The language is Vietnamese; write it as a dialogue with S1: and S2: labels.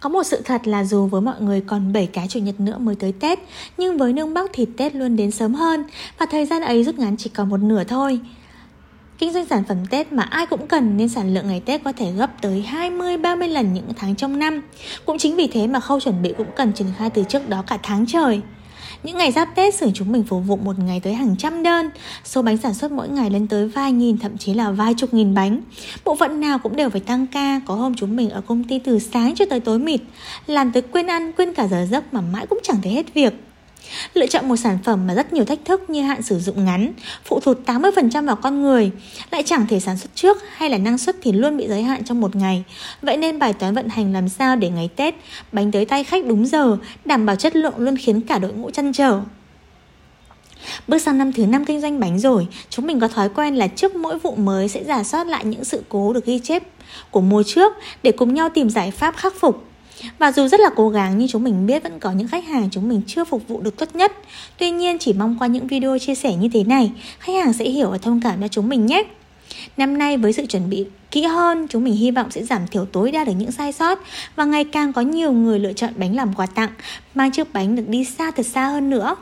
S1: Có một sự thật là dù với mọi người còn 7 cái chủ nhật nữa mới tới Tết, nhưng với nương Bắc thì Tết luôn đến sớm hơn và thời gian ấy rút ngắn chỉ còn một nửa thôi. Kinh doanh sản phẩm Tết mà ai cũng cần nên sản lượng ngày Tết có thể gấp tới 20-30 lần những tháng trong năm. Cũng chính vì thế mà khâu chuẩn bị cũng cần triển khai từ trước đó cả tháng trời. Những ngày giáp Tết xưởng chúng mình phục vụ một ngày tới hàng trăm đơn. Số bánh sản xuất mỗi ngày lên tới vài nghìn, thậm chí là vài chục nghìn bánh. Bộ phận nào cũng đều phải tăng ca, Có hôm chúng mình ở công ty từ sáng cho tới tối mịt. Làm tới quên ăn, quên cả giờ giấc mà mãi cũng chẳng thấy hết việc. Lựa chọn một sản phẩm mà rất nhiều thách thức như hạn sử dụng ngắn, phụ thuộc 80% vào con người, lại chẳng thể sản xuất trước hay là năng suất thì luôn bị giới hạn trong một ngày. Vậy nên bài toán vận hành làm sao để ngày Tết bánh tới tay khách đúng giờ, đảm bảo chất lượng luôn khiến cả đội ngũ chăn trở. Bước sang năm thứ năm kinh doanh bánh rồi, chúng mình có thói quen là trước mỗi vụ mới sẽ giả soát lại những sự cố được ghi chép của mùa trước để cùng nhau tìm giải pháp khắc phục. Và dù rất là cố gắng nhưng chúng mình biết vẫn có những khách hàng chúng mình chưa phục vụ được tốt nhất. Tuy nhiên chỉ mong qua những video chia sẻ như thế này, khách hàng sẽ hiểu và thông cảm cho chúng mình nhé. Năm nay với sự chuẩn bị kỹ hơn, chúng mình hy vọng sẽ giảm thiểu tối đa được những sai sót và ngày càng có nhiều người lựa chọn bánh làm quà tặng, mang chiếc bánh được đi xa thật xa hơn nữa.